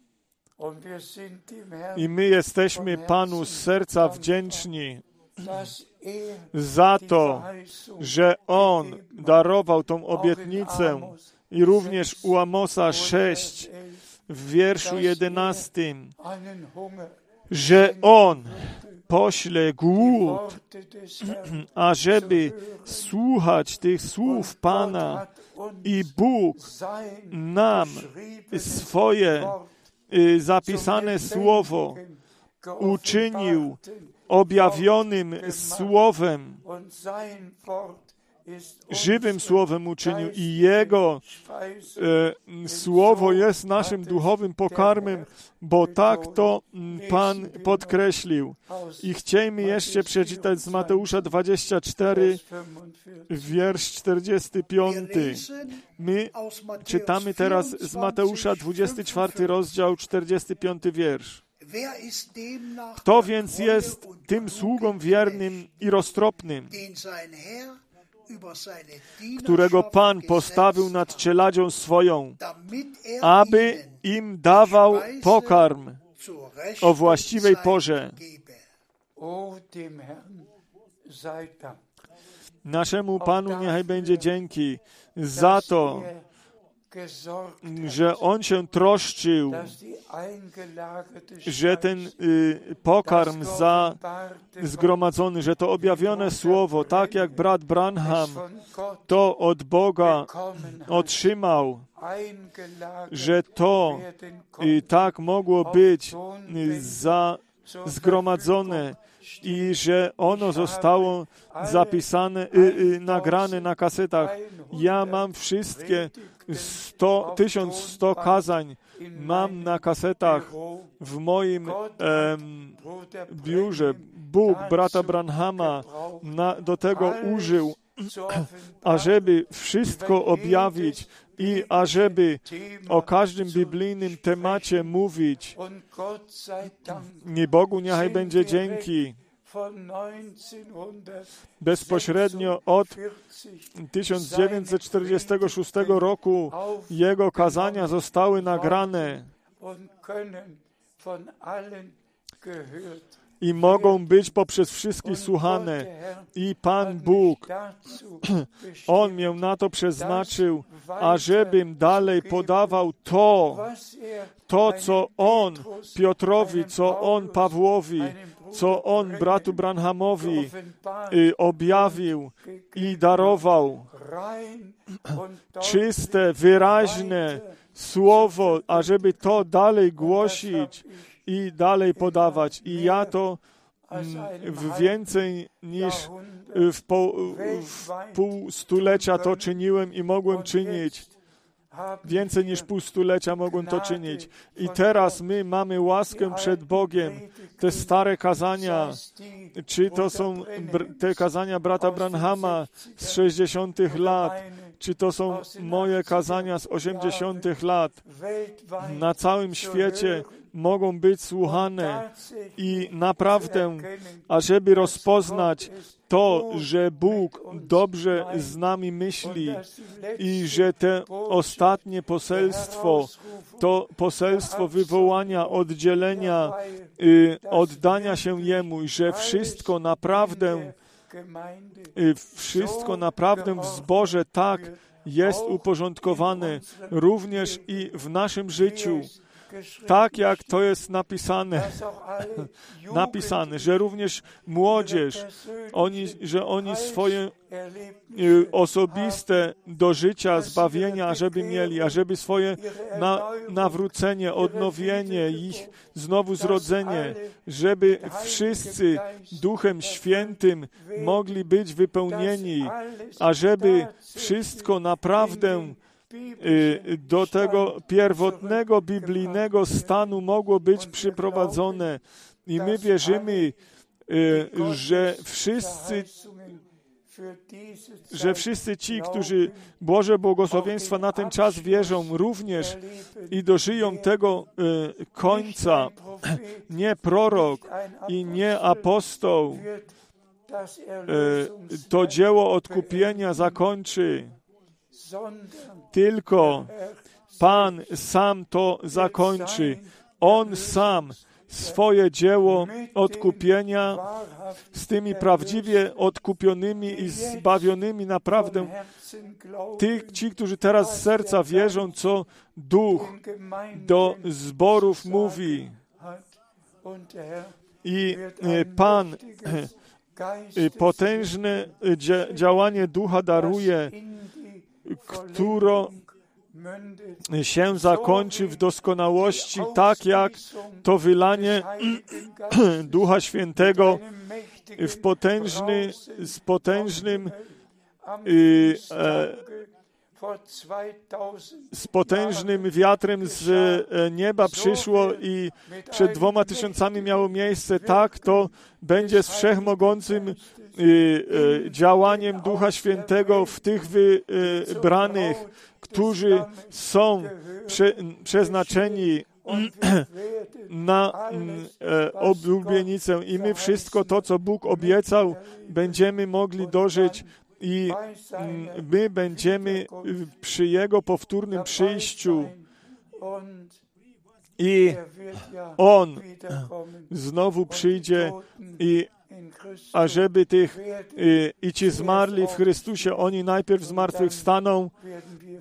I my jesteśmy Panu z serca wdzięczni za to, że On darował tą obietnicę i również u Amosa 6 w wierszu 11, że On pośle głód, ażeby słuchać tych słów Pana i Bóg nam swoje zapisane słowo uczynił objawionym słowem, żywym słowem uczynił i Jego e, słowo jest naszym duchowym pokarmem, bo tak to Pan podkreślił. I chciejmy jeszcze przeczytać z Mateusza 24, wiersz 45. My czytamy teraz z Mateusza 24 rozdział 45 wiersz. Kto więc jest tym sługą wiernym i roztropnym, którego Pan postawił nad czeladzią swoją, aby im dawał pokarm o właściwej porze. Naszemu Panu niechaj będzie dzięki za to, że On się troszczył, że ten y, pokarm za zgromadzony, że to objawione słowo, tak jak brat Branham to od Boga otrzymał, że to i tak mogło być za zgromadzone i że ono zostało zapisane, y, y, nagrane na kasetach. Ja mam wszystkie 100, 1100 kazań mam na kasetach w moim em, biurze. Bóg brata Branhama na, do tego użył, ażeby wszystko objawić i ażeby o każdym biblijnym temacie mówić. Nie Bogu niechaj będzie dzięki bezpośrednio od 1946 roku jego kazania zostały nagrane i mogą być poprzez wszystkich słuchane. I Pan Bóg, On mnie na to przeznaczył, ażebym dalej podawał to, to, co On Piotrowi, co On Pawłowi, co On bratu Branhamowi y, objawił i darował. Czyste, wyraźne słowo, ażeby to dalej głosić i dalej podawać. I ja to w więcej niż w pół, w pół stulecia to czyniłem i mogłem czynić. Więcej niż pół stulecia mogłem to czynić. I teraz my mamy łaskę przed Bogiem. Te stare kazania, czy to są te kazania brata Branhama z 60. lat, czy to są moje kazania z 80. lat. Na całym świecie mogą być słuchane i naprawdę, ażeby rozpoznać to, że Bóg dobrze z nami myśli i że te ostatnie poselstwo, to poselstwo wywołania, oddzielenia, y, oddania się Jemu, że wszystko naprawdę, y, wszystko naprawdę w zborze tak jest uporządkowane, również i w naszym życiu tak jak to jest napisane, napisane, że również młodzież, oni, że oni swoje y, osobiste do życia, zbawienia, żeby mieli, ażeby swoje na, nawrócenie, odnowienie, ich znowu zrodzenie, żeby wszyscy Duchem Świętym mogli być wypełnieni, ażeby wszystko naprawdę do tego pierwotnego biblijnego stanu mogło być przyprowadzone. I my wierzymy, y, że wszyscy że wszyscy ci, którzy Boże błogosławieństwa na ten czas wierzą, również i dożyją tego y, końca, nie prorok i nie apostoł, to dzieło odkupienia zakończy tylko Pan sam to zakończy. On sam swoje dzieło odkupienia z tymi prawdziwie odkupionymi i zbawionymi naprawdę tych, ci, którzy teraz z serca wierzą, co Duch do zborów mówi. I e, Pan e, potężne działanie Ducha daruje które się zakończy w doskonałości, tak jak to wylanie Ducha Świętego w potężny, z potężnym y, e, z potężnym wiatrem z e, nieba przyszło i przed dwoma tysiącami miało miejsce, tak to będzie z wszechmogącym Y, działaniem Ducha Świętego w tych wybranych, którzy są prze, przeznaczeni na e, oblubienicę. I my wszystko to, co Bóg obiecał, będziemy mogli dożyć i my będziemy przy Jego powtórnym przyjściu. I On znowu przyjdzie i ażeby tych y, i ci zmarli w Chrystusie, oni najpierw zmartwychwstaną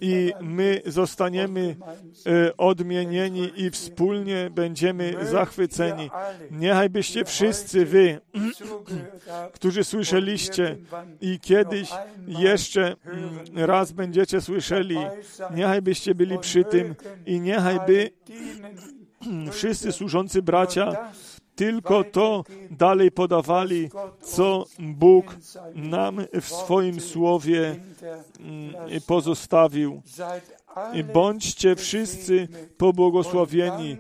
i my zostaniemy y, odmienieni i wspólnie będziemy zachwyceni. Niechaj byście wszyscy wy, którzy słyszeliście i kiedyś jeszcze mm, raz będziecie słyszeli, niechaj byście byli przy tym i niechaj by wszyscy służący bracia tylko to dalej podawali, co Bóg nam w swoim słowie mm, pozostawił. Bądźcie wszyscy pobłogosławieni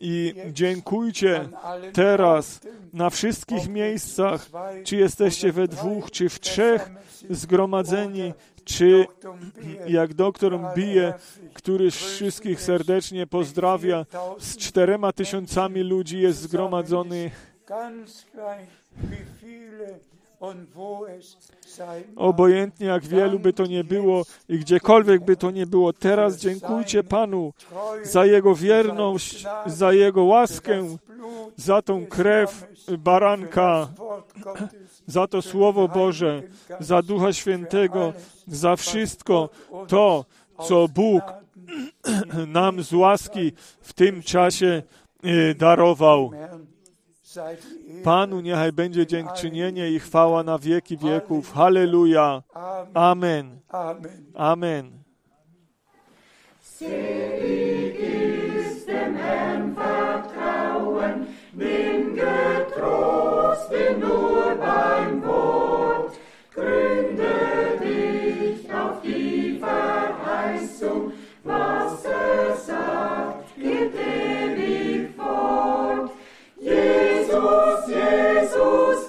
i dziękujcie teraz na wszystkich miejscach, czy jesteście we dwóch, czy w trzech zgromadzeni, czy jak doktor bije, który wszystkich serdecznie pozdrawia, z czterema tysiącami ludzi jest zgromadzony. Obojętnie jak wielu by to nie było i gdziekolwiek by to nie było, teraz dziękujcie Panu za Jego wierność, za Jego łaskę, za tą krew baranka, za to Słowo Boże, za Ducha Świętego, za wszystko to, co Bóg nam z łaski w tym czasie e, darował. Panu niechaj będzie dziękczynienie i chwała na wieki wieków. Halleluja. Amen. Amen. Selig ist dem Herrn Vertrauen, bin getrost, bin nur beim Wort. Gründe dich auf die Verheißung, was er sagt, gilt Jesus,